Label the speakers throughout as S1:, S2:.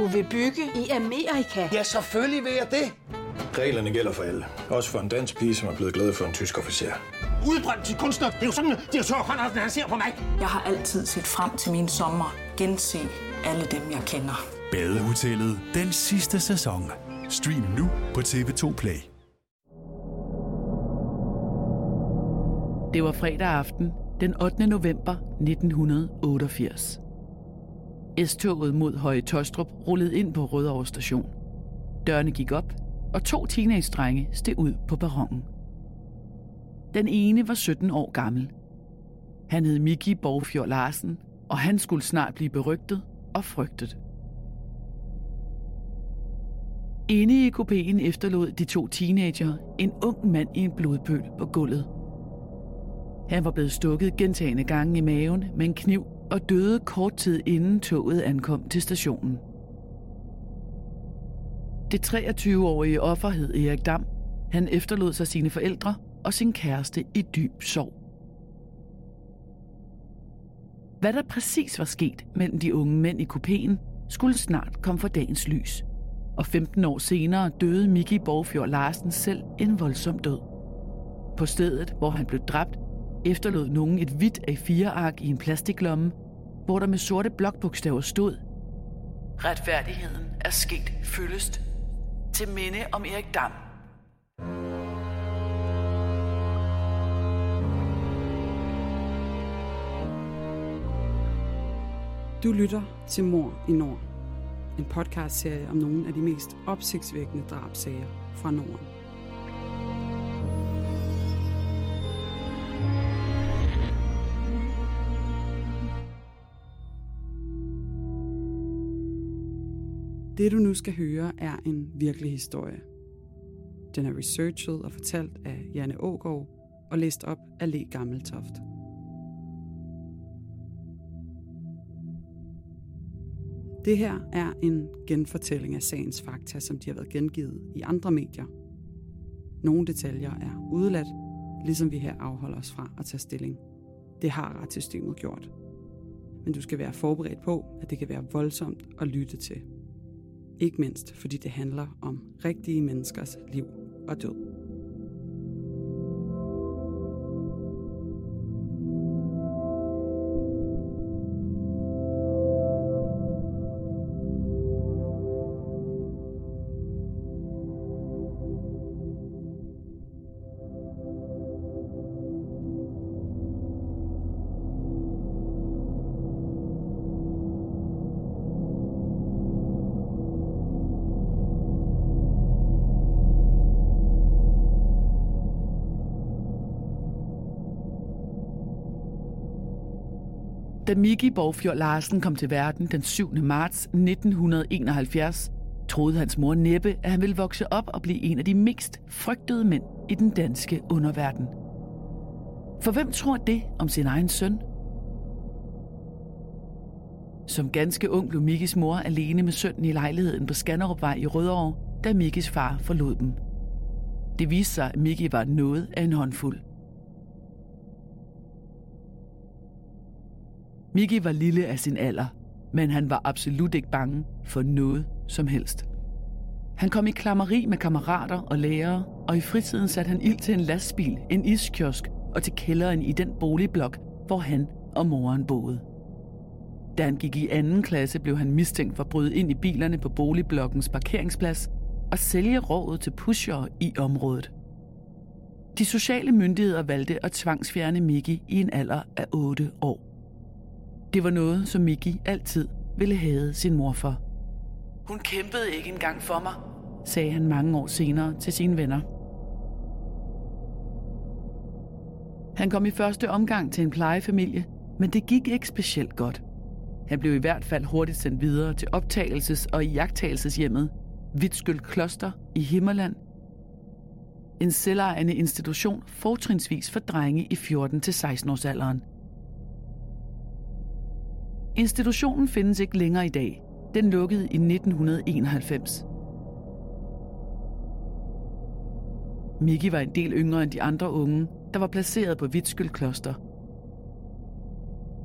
S1: Du vil bygge i Amerika?
S2: Ja, selvfølgelig vil jeg det.
S3: Reglerne gælder for alle. Også for en dansk pige, som er blevet glad for en tysk officer.
S2: Udbrændt til kunstner. Det er jo sådan, at direktør Conradsen, han ser på mig.
S1: Jeg har altid set frem til min sommer. Gense alle dem, jeg kender.
S4: Badehotellet den sidste sæson. Stream nu på TV2 Play.
S5: Det var fredag aften den 8. november 1988. S-toget mod Høje Tostrup rullede ind på Rødovre station. Dørene gik op, og to teenage-drenge steg ud på perronen. Den ene var 17 år gammel. Han hed Miki Borgfjord Larsen, og han skulle snart blive berygtet og frygtet. Inde i kopien efterlod de to teenager en ung mand i en blodpøl på gulvet. Han var blevet stukket gentagende gange i maven med en kniv og døde kort tid inden toget ankom til stationen. Det 23-årige offer hed Erik Dam. Han efterlod sig sine forældre og sin kæreste i dyb sorg. Hvad der præcis var sket mellem de unge mænd i kupéen, skulle snart komme for dagens lys. Og 15 år senere døde Miki Borgfjord Larsen selv en voldsom død. På stedet, hvor han blev dræbt, efterlod nogen et hvidt A4-ark i en plastiklomme, hvor der med sorte blokbogstaver stod Retfærdigheden er sket fyldest til minde om Erik Dam.
S6: Du lytter til Mor i Nord. En podcastserie om nogle af de mest opsigtsvækkende drabsager fra Norden. Det du nu skal høre er en virkelig historie. Den er researchet og fortalt af Janne Ågaard og læst op af Le Gammeltoft. Det her er en genfortælling af sagens fakta, som de har været gengivet i andre medier. Nogle detaljer er udeladt, ligesom vi her afholder os fra at tage stilling. Det har retssystemet gjort. Men du skal være forberedt på, at det kan være voldsomt at lytte til. Ikke mindst fordi det handler om rigtige menneskers liv og død.
S5: Da Miki Borgfjord Larsen kom til verden den 7. marts 1971, troede hans mor næppe, at han ville vokse op og blive en af de mest frygtede mænd i den danske underverden. For hvem tror det om sin egen søn? Som ganske ung blev Mikis mor alene med sønnen i lejligheden på Skanderupvej i Rødovre, da Mikis far forlod dem. Det viste sig, at Miki var noget af en håndfuld. Miki var lille af sin alder, men han var absolut ikke bange for noget som helst. Han kom i klammeri med kammerater og lærere, og i fritiden satte han ild til en lastbil, en iskiosk og til kælderen i den boligblok, hvor han og moren boede. Da han gik i anden klasse, blev han mistænkt for at bryde ind i bilerne på boligblokkens parkeringsplads og sælge rådet til pushere i området. De sociale myndigheder valgte at tvangsfjerne Miki i en alder af 8 år. Det var noget, som Miki altid ville have sin mor for. Hun kæmpede ikke engang for mig, sagde han mange år senere til sine venner. Han kom i første omgang til en plejefamilie, men det gik ikke specielt godt. Han blev i hvert fald hurtigt sendt videre til optagelses- og jagttagelseshjemmet Vitskyld Kloster i Himmerland. En selvejende institution fortrinsvis for drenge i 14-16 års alderen. Institutionen findes ikke længere i dag. Den lukkede i 1991. Miki var en del yngre end de andre unge, der var placeret på Vitskyld Kloster.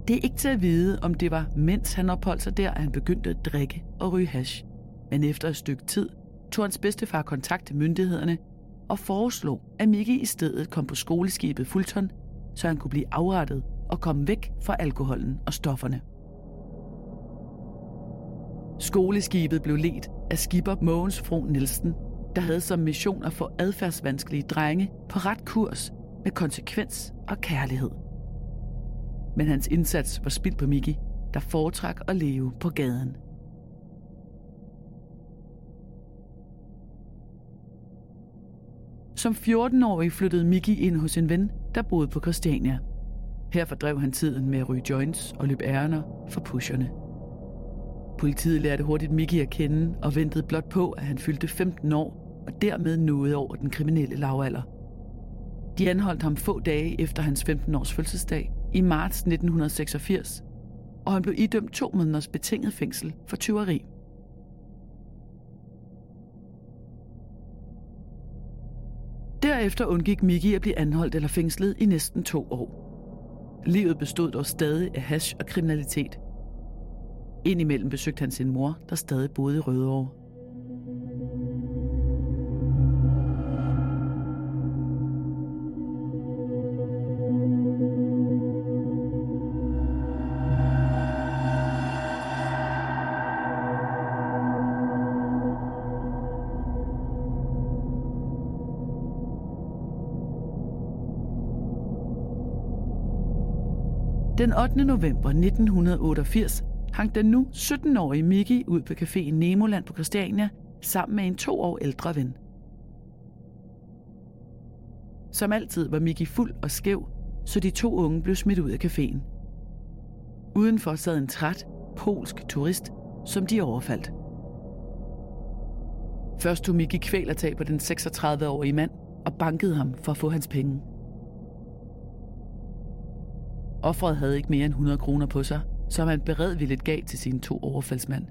S5: Det er ikke til at vide, om det var, mens han opholdt sig der, at han begyndte at drikke og ryge hash. Men efter et stykke tid tog hans bedstefar kontakt til myndighederne og foreslog, at Miki i stedet kom på skoleskibet Fulton, så han kunne blive afrettet og komme væk fra alkoholen og stofferne. Skoleskibet blev ledt af skipper Mogens Fro Nielsen, der havde som mission at få adfærdsvanskelige drenge på ret kurs med konsekvens og kærlighed. Men hans indsats var spildt på Miki, der foretrak at leve på gaden. Som 14-årig flyttede Miki ind hos en ven, der boede på Christiania. Her fordrev han tiden med at ryge joints og løbe ærner for pusherne. Politiet lærte hurtigt Mickey at kende og ventede blot på, at han fyldte 15 år og dermed nåede over den kriminelle lavalder. De anholdt ham få dage efter hans 15-års fødselsdag i marts 1986, og han blev idømt to måneders betinget fængsel for tyveri. Derefter undgik Mickey at blive anholdt eller fængslet i næsten to år. Livet bestod dog stadig af hash og kriminalitet. Indimellem besøgte han sin mor, der stadig boede i Rødovre. Den 8. november 1988 hang den nu 17-årige Miki ud på caféen Nemoland på Christiania sammen med en to år ældre ven. Som altid var Miki fuld og skæv, så de to unge blev smidt ud af caféen. Udenfor sad en træt, polsk turist, som de overfaldt. Først tog Mickey kvælertag på den 36-årige mand og bankede ham for at få hans penge. Offeret havde ikke mere end 100 kroner på sig, som han beredvilligt gav til sine to overfaldsmænd.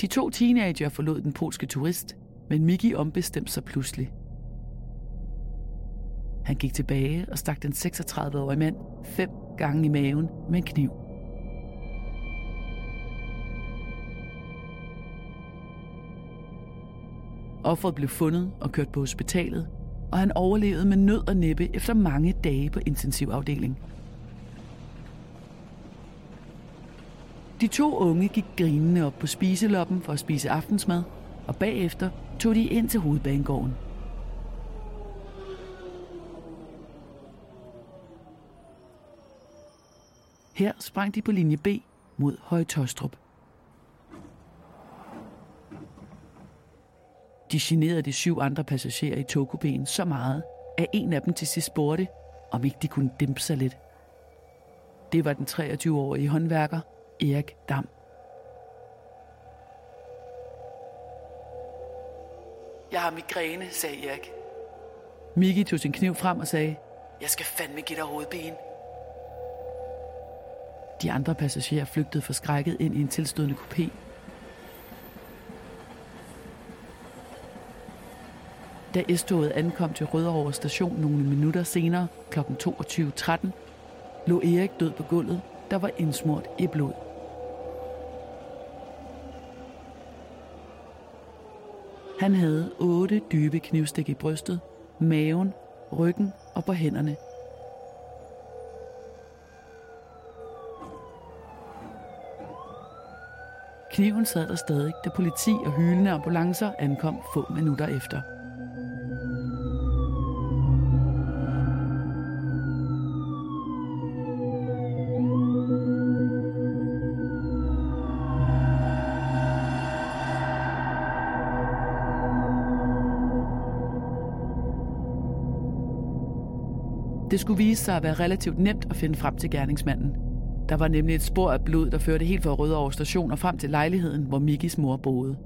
S5: De to teenager forlod den polske turist, men Miki ombestemte sig pludselig. Han gik tilbage og stak den 36-årige mand fem gange i maven med en kniv. Offeret blev fundet og kørt på hospitalet, og han overlevede med nød og næppe efter mange dage på intensivafdeling. De to unge gik grinende op på spiseloppen for at spise aftensmad, og bagefter tog de ind til hovedbanegården. Her sprang de på linje B mod Højtostrup. De generede de syv andre passagerer i togkupéen så meget, at en af dem til sidst spurgte, om ikke de kunne dæmpe sig lidt. Det var den 23-årige håndværker, Erik Dam. Jeg har migræne, sagde Erik. Miki tog sin kniv frem og sagde, jeg skal fandme give dig hovedben. De andre passagerer flygtede forskrækket ind i en tilstødende kopé Da S-toget ankom til Rødovre station nogle minutter senere, kl. 22.13, lå Erik død på gulvet, der var indsmurt i blod. Han havde otte dybe knivstik i brystet, maven, ryggen og på hænderne. Kniven sad der stadig, da politi og hylende ambulancer ankom få minutter efter. Det skulle vise sig at være relativt nemt at finde frem til gerningsmanden. Der var nemlig et spor af blod, der førte helt fra Rødovre station og frem til lejligheden, hvor Mikkis mor boede.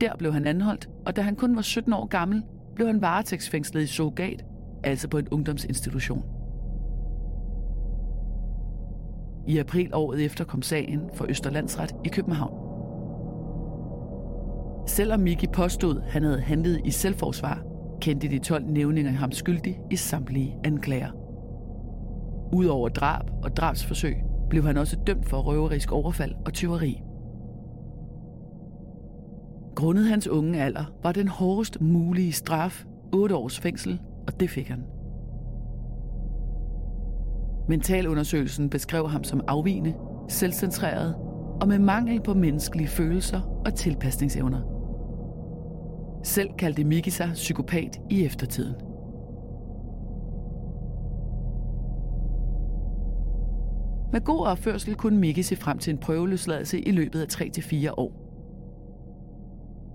S5: Der blev han anholdt, og da han kun var 17 år gammel, blev han varetægtsfængslet i Sogat, altså på en ungdomsinstitution. I april året efter kom sagen for Østerlandsret i København. Selvom Miki påstod, han havde handlet i selvforsvar, kendte de 12 nævninger ham skyldig i samtlige anklager. Udover drab og drabsforsøg blev han også dømt for røverisk overfald og tyveri. Grundet hans unge alder var den hårdest mulige straf 8 års fængsel, og det fik han. Mentalundersøgelsen beskrev ham som afvigende, selvcentreret og med mangel på menneskelige følelser og tilpasningsevner. Selv kaldte Miki sig psykopat i eftertiden. Med god opførsel kunne Miki se frem til en prøveløsladelse i løbet af 3-4 år.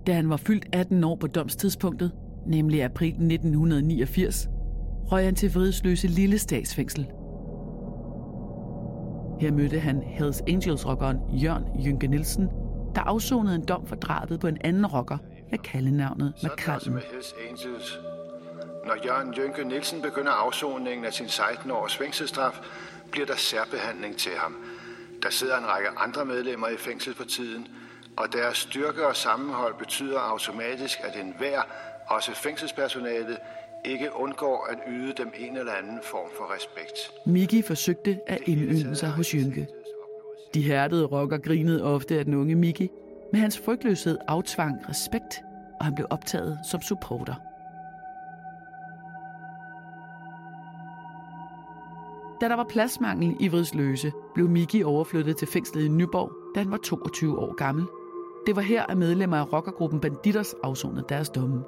S5: Da han var fyldt 18 år på domstidspunktet, nemlig april 1989, røg han til Vridsløse Lille Statsfængsel. Her mødte han Hells Angels-rockeren Jørgen Jynke Nielsen, der afsonede en dom for drabet på en anden rocker med kaldenavnet McCallum.
S7: med Hells Angels. Når Jørgen Jynke Nielsen begynder afsoningen af sin 16-års fængselsstraf, bliver der særbehandling til ham. Der sidder en række andre medlemmer i fængsel for tiden, og deres styrke og sammenhold betyder automatisk, at enhver, også fængselspersonalet, ikke undgår at yde dem en eller anden form for respekt.
S5: Miki forsøgte at indynde sig hos Jynke. De hærdede rocker grinede ofte af den unge Miki, men hans frygtløshed aftvang respekt, og han blev optaget som supporter. Da der var pladsmangel i Vridsløse, blev Miki overflyttet til fængslet i Nyborg, da han var 22 år gammel. Det var her, at medlemmer af rockergruppen Banditers afsonede deres domme.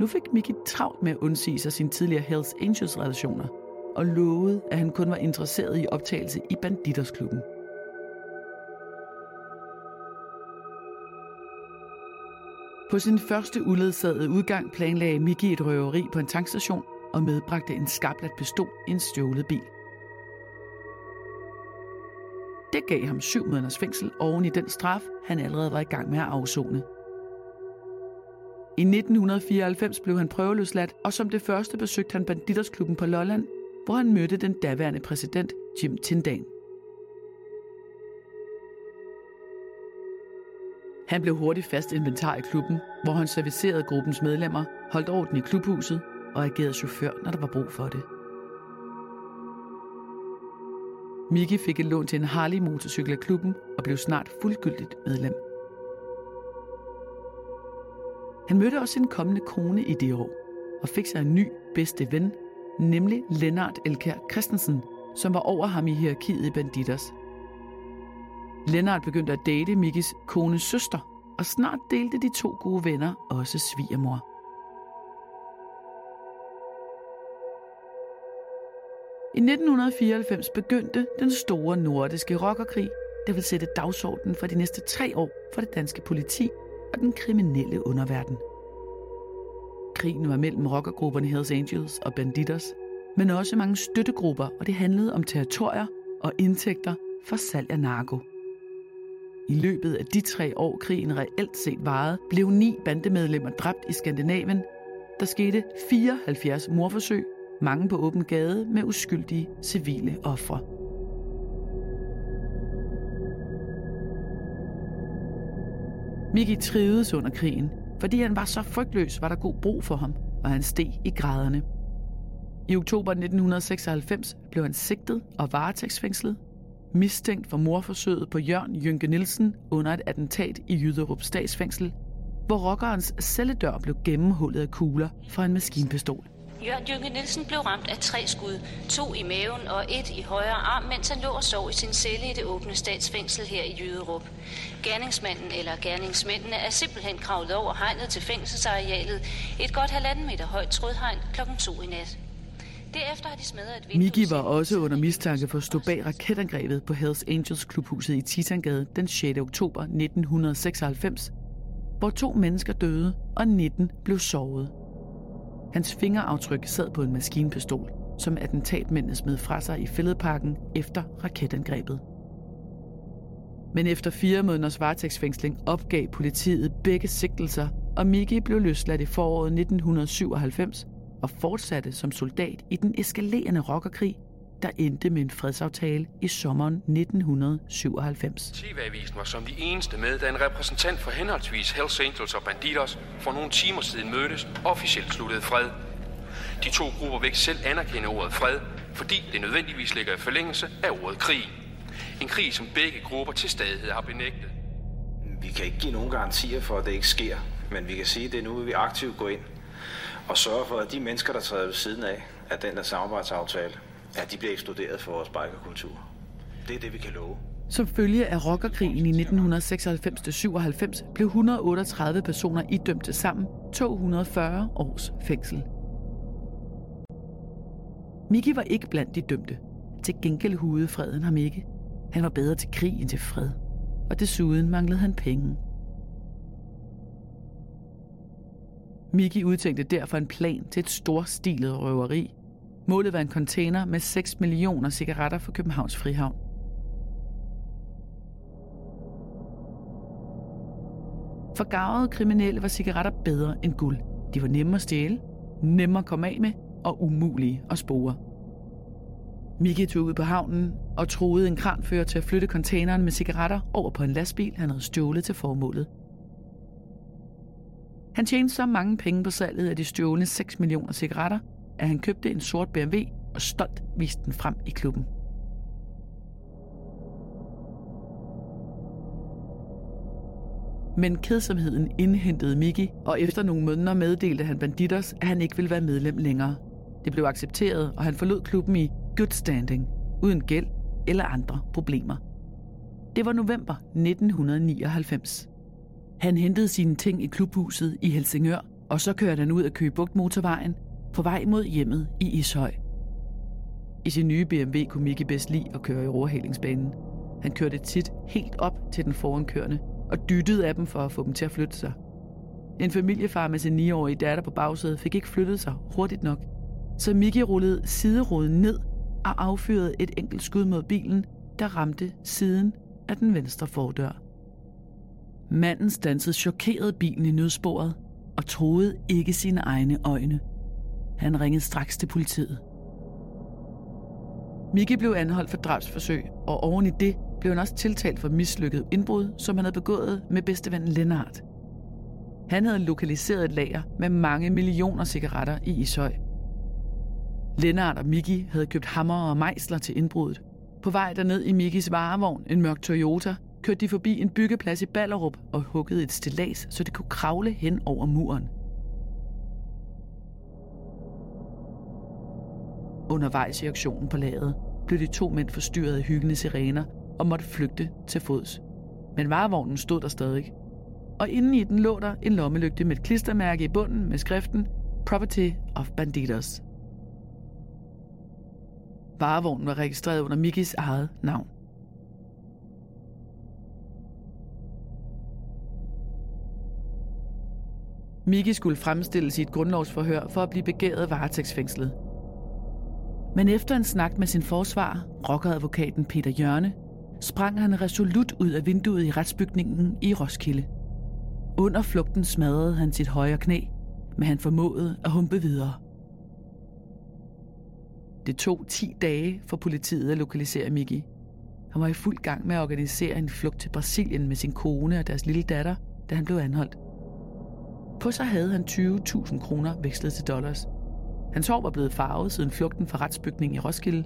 S5: Nu fik Miki travlt med at undsige sig sine tidligere Hells Angels relationer, og lovede, at han kun var interesseret i optagelse i Banditersklubben. På sin første uledsagede udgang planlagde Miki et røveri på en tankstation og medbragte en skablat pistol i en stjålet bil. Det gav ham syv måneders fængsel oven i den straf, han allerede var i gang med at afzone. I 1994 blev han prøveløsladt, og som det første besøgte han Banditersklubben på Lolland, hvor han mødte den daværende præsident Jim Tindan. Han blev hurtigt fast inventar i klubben, hvor han servicerede gruppens medlemmer, holdt orden i klubhuset og agerede chauffør, når der var brug for det. Miki fik et lån til en Harley motorcykel af klubben og blev snart fuldgyldigt medlem. Han mødte også sin kommende kone i det år og fik sig en ny bedste ven, nemlig Lennart Elkær Christensen, som var over ham i hierarkiet i Banditers. Lennart begyndte at date Mikis kones søster, og snart delte de to gode venner også svigermor. I 1994 begyndte den store nordiske rockerkrig, der vil sætte dagsordenen for de næste tre år for det danske politi og den kriminelle underverden. Krigen var mellem rockergrupperne Hells Angels og Banditers, men også mange støttegrupper, og det handlede om territorier og indtægter for salg af narko. I løbet af de tre år, krigen reelt set varede, blev ni bandemedlemmer dræbt i Skandinavien. Der skete 74 morforsøg, mange på åben gade med uskyldige civile ofre. Miki trivedes under krigen. Fordi han var så frygtløs, var der god brug for ham, og han steg i graderne. I oktober 1996 blev han sigtet og varetægtsfængslet, mistænkt for morforsøget på Jørgen Jynke Nielsen under et attentat i Jyderup statsfængsel, hvor rockerens celledør blev gennemhullet af kugler fra en maskinpistol.
S8: Jørgen Jynke Nielsen blev ramt af tre skud, to i maven og et i højre arm, mens han lå og sov i sin celle i det åbne statsfængsel her i Jyderup. Gerningsmanden eller gerningsmændene er simpelthen kravlet over hegnet til fængselsarealet, et godt halvanden meter højt trådhegn klokken to i nat. Derefter har de smadret et vindue...
S5: Miki var også under mistanke for at stå bag raketangrebet på Hells Angels klubhuset i Titangade den 6. oktober 1996, hvor to mennesker døde og 19 blev såret. Hans fingeraftryk sad på en maskinpistol, som attentatmændene smed fra sig i fældeparken efter raketangrebet. Men efter fire måneders varetægtsfængsling opgav politiet begge sigtelser, og Miki blev løsladt i foråret 1997 og fortsatte som soldat i den eskalerende rockerkrig, der endte med en fredsaftale i sommeren 1997.
S9: TV-avisen var som de eneste med, da en repræsentant for henholdsvis Hells Angels og Banditos for nogle timer siden mødtes og officielt sluttede fred. De to grupper vil ikke selv anerkende ordet fred, fordi det nødvendigvis ligger i forlængelse af ordet krig. En krig, som begge grupper til stadighed har benægtet.
S10: Vi kan ikke give nogen garantier for, at det ikke sker, men vi kan sige, at det er nu, at vi aktivt går ind og sørger for, at de mennesker, der træder ved siden af, af den der samarbejdsaftale, Ja, de bliver eksploderet for vores bikerkultur. Det er det, vi kan love.
S5: Som følge af rockerkrigen i 1996-97 blev 138 personer idømt til sammen 240 års fængsel. Miki var ikke blandt de dømte. Til gengæld hudede freden ham ikke. Han var bedre til krig end til fred. Og desuden manglede han penge. Miki udtænkte derfor en plan til et storstilet røveri. Målet var en container med 6 millioner cigaretter fra Københavns Frihavn. For gavede kriminelle var cigaretter bedre end guld. De var nemme at stjæle, nemme at komme af med og umulige at spore. Miki tog ud på havnen og troede en kranfører til at flytte containeren med cigaretter over på en lastbil, han havde stjålet til formålet. Han tjente så mange penge på salget af de stjålne 6 millioner cigaretter, at han købte en sort BMW og stolt viste den frem i klubben. Men kedsomheden indhentede Miki, og efter nogle måneder meddelte han banditters, at han ikke ville være medlem længere. Det blev accepteret, og han forlod klubben i good standing, uden gæld eller andre problemer. Det var november 1999. Han hentede sine ting i klubhuset i Helsingør, og så kørte han ud af Køge Bugt motorvejen på vej mod hjemmet i Ishøj. I sin nye BMW kunne Miki bedst lide at køre i overhalingsbanen. Han kørte tit helt op til den forankørende og dyttede af dem for at få dem til at flytte sig. En familiefar med sin 9-årige datter på bagsædet fik ikke flyttet sig hurtigt nok, så Miki rullede sideruden ned og affyrede et enkelt skud mod bilen, der ramte siden af den venstre fordør. Manden stansede chokeret bilen i nødsporet og troede ikke sine egne øjne. Han ringede straks til politiet. Miki blev anholdt for drabsforsøg, og oven i det blev han også tiltalt for mislykket indbrud, som han havde begået med bedstevennen Lennart. Han havde lokaliseret et lager med mange millioner cigaretter i Ishøj. Lennart og Miki havde købt hammer og mejsler til indbruddet. På vej derned i Mikis varevogn, en mørk Toyota, kørte de forbi en byggeplads i Ballerup og huggede et stillads, så det kunne kravle hen over muren. Undervejs i aktionen på laget blev de to mænd forstyrret af hyggende sirener og måtte flygte til fods. Men varevognen stod der stadig. Og inden i den lå der en lommelygte med et klistermærke i bunden med skriften Property of Banditos. Varevognen var registreret under Mikis eget navn. Miki skulle fremstilles i et grundlovsforhør for at blive begæret varetægtsfængslet. Men efter en snak med sin forsvar, rockeradvokaten Peter Jørne, sprang han resolut ud af vinduet i retsbygningen i Roskilde. Under flugten smadrede han sit højre knæ, men han formåede at humpe videre. Det tog 10 dage for politiet at lokalisere Miki. Han var i fuld gang med at organisere en flugt til Brasilien med sin kone og deres lille datter, da han blev anholdt. På sig havde han 20.000 kroner vekslet til dollars. Hans hår var blevet farvet siden flugten fra retsbygningen i Roskilde,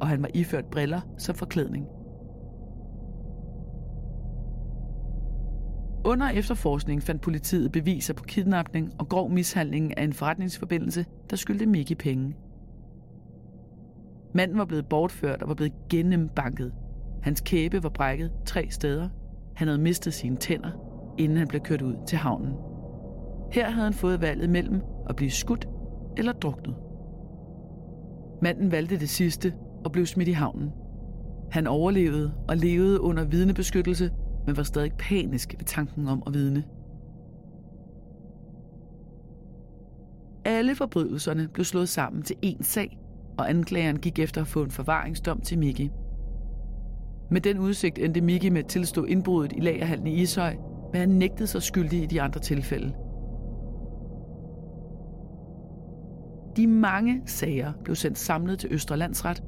S5: og han var iført briller som forklædning. Under efterforskningen fandt politiet beviser på kidnapning og grov mishandling af en forretningsforbindelse, der skyldte Mickey penge. Manden var blevet bortført og var blevet gennembanket. Hans kæbe var brækket tre steder. Han havde mistet sine tænder, inden han blev kørt ud til havnen. Her havde han fået valget mellem at blive skudt eller druknet. Manden valgte det sidste og blev smidt i havnen. Han overlevede og levede under vidnebeskyttelse, men var stadig panisk ved tanken om at vidne. Alle forbrydelserne blev slået sammen til én sag, og anklageren gik efter at få en forvaringsdom til Miki. Med den udsigt endte Miki med at tilstå indbruddet i lagerhallen i Ishøj, men han nægtede sig skyldig i de andre tilfælde. De mange sager blev sendt samlet til Østerlandsret,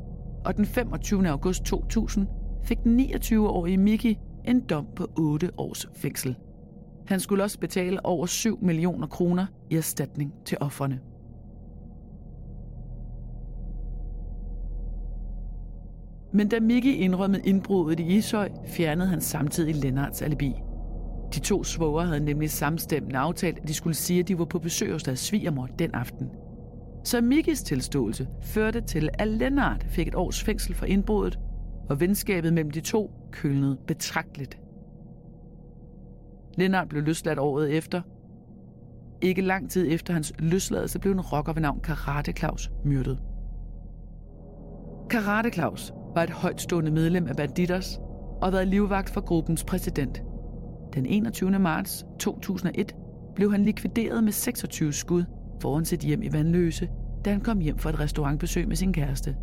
S5: og den 25. august 2000 fik 29-årige Miki en dom på 8 års fængsel. Han skulle også betale over 7 millioner kroner i erstatning til offerne. Men da Miki indrømmede indbruddet i Ishøj, fjernede han samtidig Lennarts alibi. De to svoger havde nemlig samstemmende aftalt, at de skulle sige, at de var på besøg hos deres svigermor den aften – så Mikis tilståelse førte til, at Lennart fik et års fængsel for indbruddet, og venskabet mellem de to kølnede betragteligt. Lennart blev løsladt året efter. Ikke lang tid efter hans løsladelse blev en rocker ved navn Karate Claus myrdet. Karate Claus var et højtstående medlem af Banditers og været livvagt for gruppens præsident. Den 21. marts 2001 blev han likvideret med 26 skud foran sit hjem i Vandløse, da han kom hjem fra et restaurantbesøg med sin kæreste.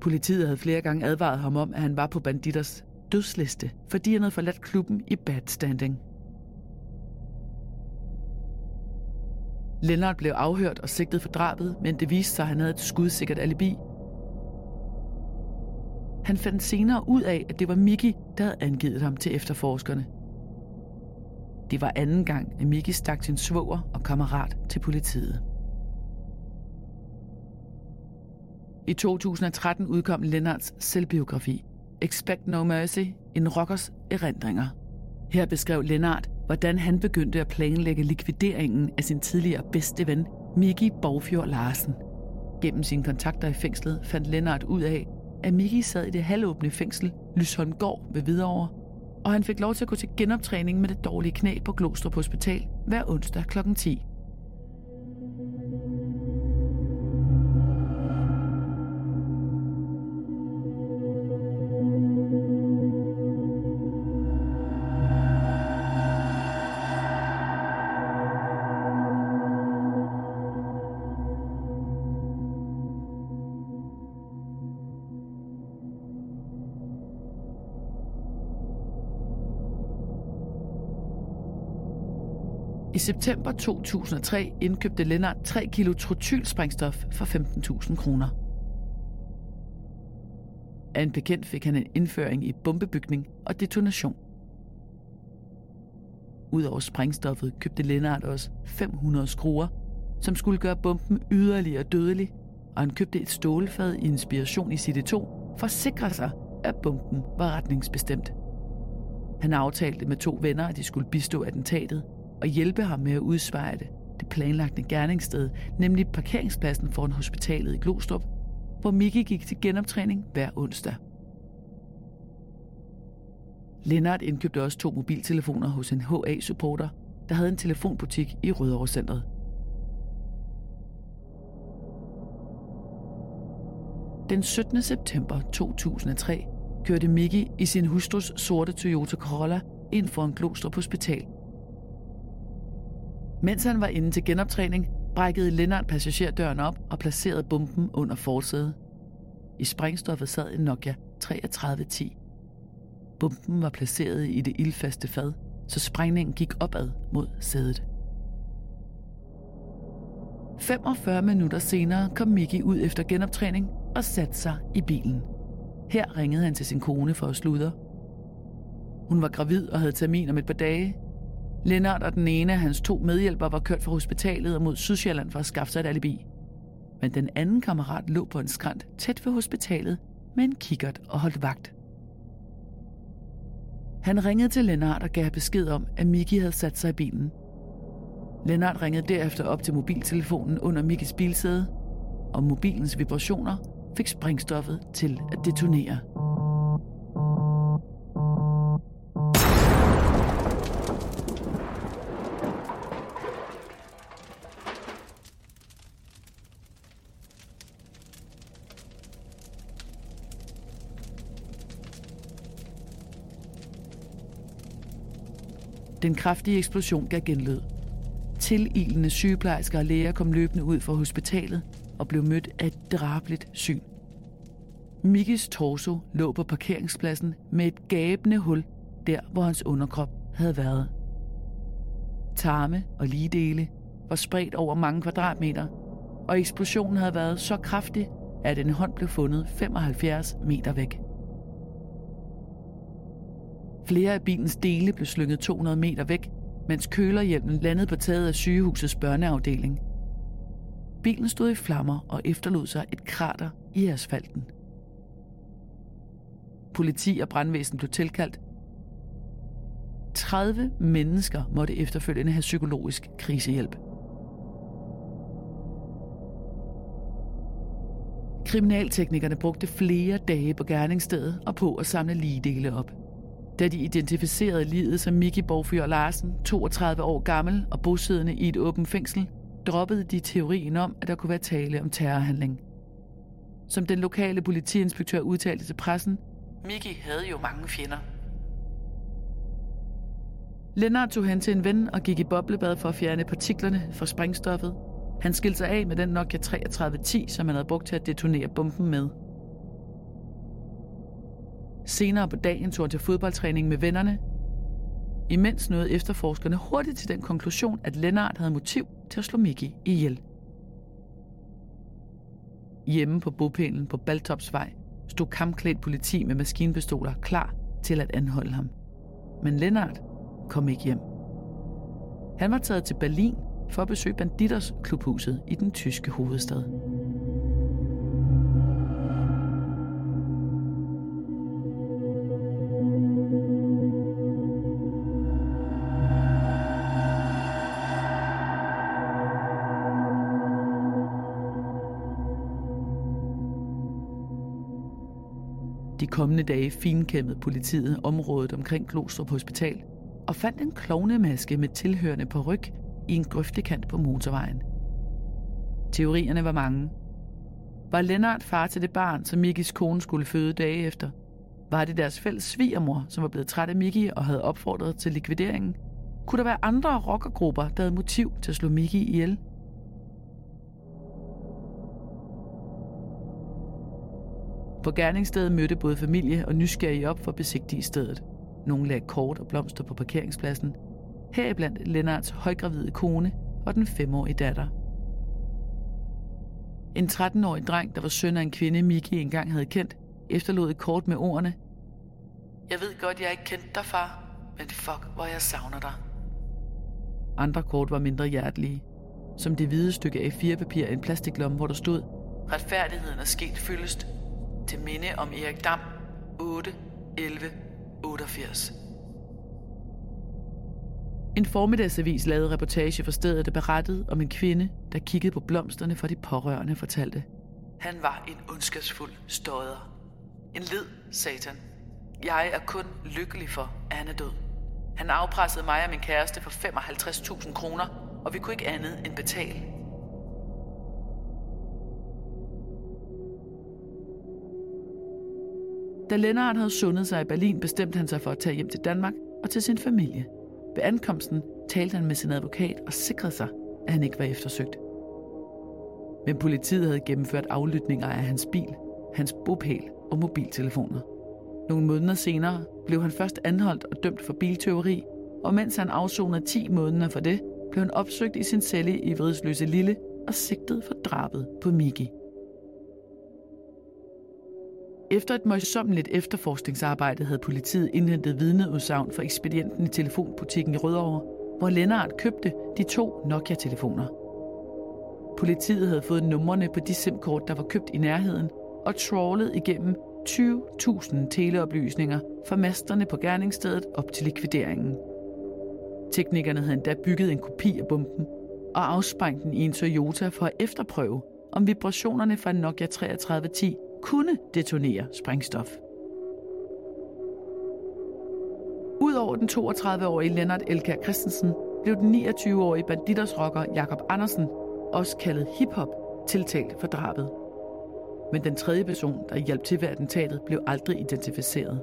S5: Politiet havde flere gange advaret ham om, at han var på banditters dødsliste, fordi han havde forladt klubben i bad standing. Lennart blev afhørt og sigtet for drabet, men det viste sig, at han havde et skudsikkert alibi. Han fandt senere ud af, at det var Miki, der havde angivet ham til efterforskerne. Det var anden gang, at Miki stak sin svoger og kammerat til politiet. I 2013 udkom Lennarts selvbiografi, Expect No Mercy, en rockers erindringer. Her beskrev Lennart, hvordan han begyndte at planlægge likvideringen af sin tidligere bedste ven, Miki Borgfjord Larsen. Gennem sine kontakter i fængslet fandt Lennart ud af, at Miki sad i det halvåbne fængsel Lysholmgård ved Hvidovre, og han fik lov til at gå til genoptræning med det dårlige knæ på Glostrup Hospital hver onsdag kl. 10. september 2003 indkøbte Lennart 3 kilo trotylsprængstof for 15.000 kroner. Af en bekendt fik han en indføring i bombebygning og detonation. Udover sprængstoffet købte Lennart også 500 skruer, som skulle gøre bomben yderligere dødelig, og han købte et stålfad i inspiration i CD2 for at sikre sig, at bomben var retningsbestemt. Han aftalte med to venner, at de skulle bistå attentatet, og hjælpe ham med at udspejde det planlagte gerningssted, nemlig parkeringspladsen foran hospitalet i Glostrup, hvor Miki gik til genoptræning hver onsdag. Lennart indkøbte også to mobiltelefoner hos en HA-supporter, der havde en telefonbutik i Rødovre Centret. Den 17. september 2003 kørte Miki i sin hustrus sorte Toyota Corolla ind for en Glostrup Hospital mens han var inde til genoptræning, brækkede Lennart passagerdøren op og placerede bomben under forsædet. I sprængstoffet sad en Nokia 3310. Bomben var placeret i det ildfaste fad, så sprængningen gik opad mod sædet. 45 minutter senere kom Miki ud efter genoptræning og satte sig i bilen. Her ringede han til sin kone for at sludre. Hun var gravid og havde termin om et par dage, Lennart og den ene af hans to medhjælpere var kørt fra hospitalet og mod Sydsjælland for at skaffe sig et alibi. Men den anden kammerat lå på en skrant tæt ved hospitalet med en kikkert og holdt vagt. Han ringede til Lennart og gav besked om, at Miki havde sat sig i bilen. Lennart ringede derefter op til mobiltelefonen under Mikis bilsæde, og mobilens vibrationer fik sprængstoffet til at detonere. Den kraftige eksplosion gav genlyd. Tililende sygeplejersker og læger kom løbende ud fra hospitalet og blev mødt af et drabligt syn. Mikkis torso lå på parkeringspladsen med et gabende hul der, hvor hans underkrop havde været. Tarme og ligedele var spredt over mange kvadratmeter, og eksplosionen havde været så kraftig, at en hånd blev fundet 75 meter væk. Flere af bilens dele blev slynget 200 meter væk, mens kølerhjelmen landede på taget af sygehusets børneafdeling. Bilen stod i flammer og efterlod sig et krater i asfalten. Politi og brandvæsen blev tilkaldt. 30 mennesker måtte efterfølgende have psykologisk krisehjælp. Kriminalteknikerne brugte flere dage på gerningsstedet og på at samle ligedele op. Da de identificerede livet som Miki Borgfjør Larsen, 32 år gammel og bosiddende i et åbent fængsel, droppede de teorien om, at der kunne være tale om terrorhandling. Som den lokale politiinspektør udtalte til pressen, Miki havde jo mange fjender. Lennart tog hen til en ven og gik i boblebad for at fjerne partiklerne fra sprængstoffet. Han skilte sig af med den Nokia 3310, som han havde brugt til at detonere bomben med. Senere på dagen tog han til fodboldtræning med vennerne. Imens nåede efterforskerne hurtigt til den konklusion, at Lennart havde motiv til at slå Miki ihjel. Hjemme på bopælen på Baltopsvej stod kampklædt politi med maskinpistoler klar til at anholde ham. Men Lennart kom ikke hjem. Han var taget til Berlin for at besøge Banditers klubhuset i den tyske hovedstad. Kommende dage finkæmmede politiet området omkring Glostrup Hospital og fandt en klovnemaske med tilhørende på ryg i en grøftekant på motorvejen. Teorierne var mange. Var Lennart far til det barn, som Mikis kone skulle føde dage efter? Var det deres fælles svigermor, som var blevet træt af Miki og havde opfordret til likvideringen? Kunne der være andre rockergrupper, der havde motiv til at slå Miki ihjel? På gerningsstedet mødte både familie og nysgerrige op for at besigtige stedet. Nogle lagde kort og blomster på parkeringspladsen. Heriblandt Lennarts højgravide kone og den femårige datter. En 13-årig dreng, der var søn af en kvinde, Miki engang havde kendt, efterlod et kort med ordene. Jeg ved godt, jeg ikke kendte dig, far, men fuck, hvor jeg savner dig. Andre kort var mindre hjertelige, som det hvide stykke A4-papir i en plastiklomme, hvor der stod, retfærdigheden er sket fyldest, til minde om Erik Dam, 8, 11, 88. En formiddagsavis lavede reportage fra stedet, der berettede om en kvinde, der kiggede på blomsterne for de pårørende fortalte. Han var en ondskabsfuld støder. En led, satan. Jeg er kun lykkelig for, at han er død. Han afpressede mig og min kæreste for 55.000 kroner, og vi kunne ikke andet end betale. Da Lennart havde sundet sig i Berlin, bestemte han sig for at tage hjem til Danmark og til sin familie. Ved ankomsten talte han med sin advokat og sikrede sig, at han ikke var eftersøgt. Men politiet havde gennemført aflytninger af hans bil, hans bopæl og mobiltelefoner. Nogle måneder senere blev han først anholdt og dømt for bilteori, og mens han afsonede 10 måneder for det, blev han opsøgt i sin celle i Vridsløse Lille og sigtet for drabet på Miki. Efter et møjsommeligt efterforskningsarbejde havde politiet indhentet vidneudsagn for ekspedienten i telefonbutikken i Rødovre, hvor Lennart købte de to Nokia-telefoner. Politiet havde fået numrene på de SIM-kort, der var købt i nærheden, og trawlet igennem 20.000 teleoplysninger fra masterne på gerningsstedet op til likvideringen. Teknikerne havde endda bygget en kopi af bomben og afsprængt den i en Toyota for at efterprøve, om vibrationerne fra en Nokia 3310 kunne detonere sprængstof. Udover den 32-årige Lennart Elkær Christensen, blev den 29-årige banditersrocker Jakob Andersen, også kaldet hiphop, tiltalt for drabet. Men den tredje person, der hjalp til ved attentatet, blev aldrig identificeret.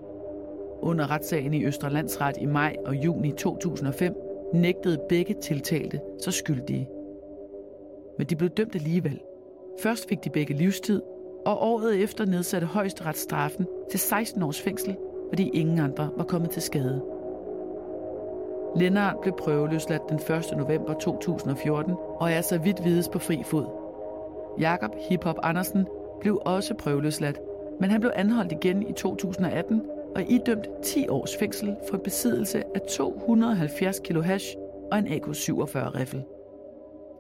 S5: Under retssagen i Østre Landsret i maj og juni 2005 nægtede begge tiltalte så skyldige. Men de blev dømt alligevel. Først fik de begge livstid, og året efter nedsatte højesteret straffen til 16 års fængsel, fordi ingen andre var kommet til skade. Lennart blev prøveløsladt den 1. november 2014 og er så vidt vides på fri fod. Jakob Hiphop Andersen blev også prøveløsladt, men han blev anholdt igen i 2018 og idømt 10 års fængsel for besiddelse af 270 kilo hash og en AK-47-riffel.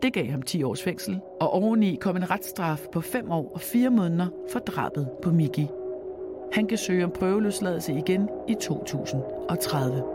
S5: Det gav ham 10 års fængsel, og oveni kom en retsstraf på 5 år og 4 måneder for drabet på Miki. Han kan søge om prøveløsladelse igen i 2030.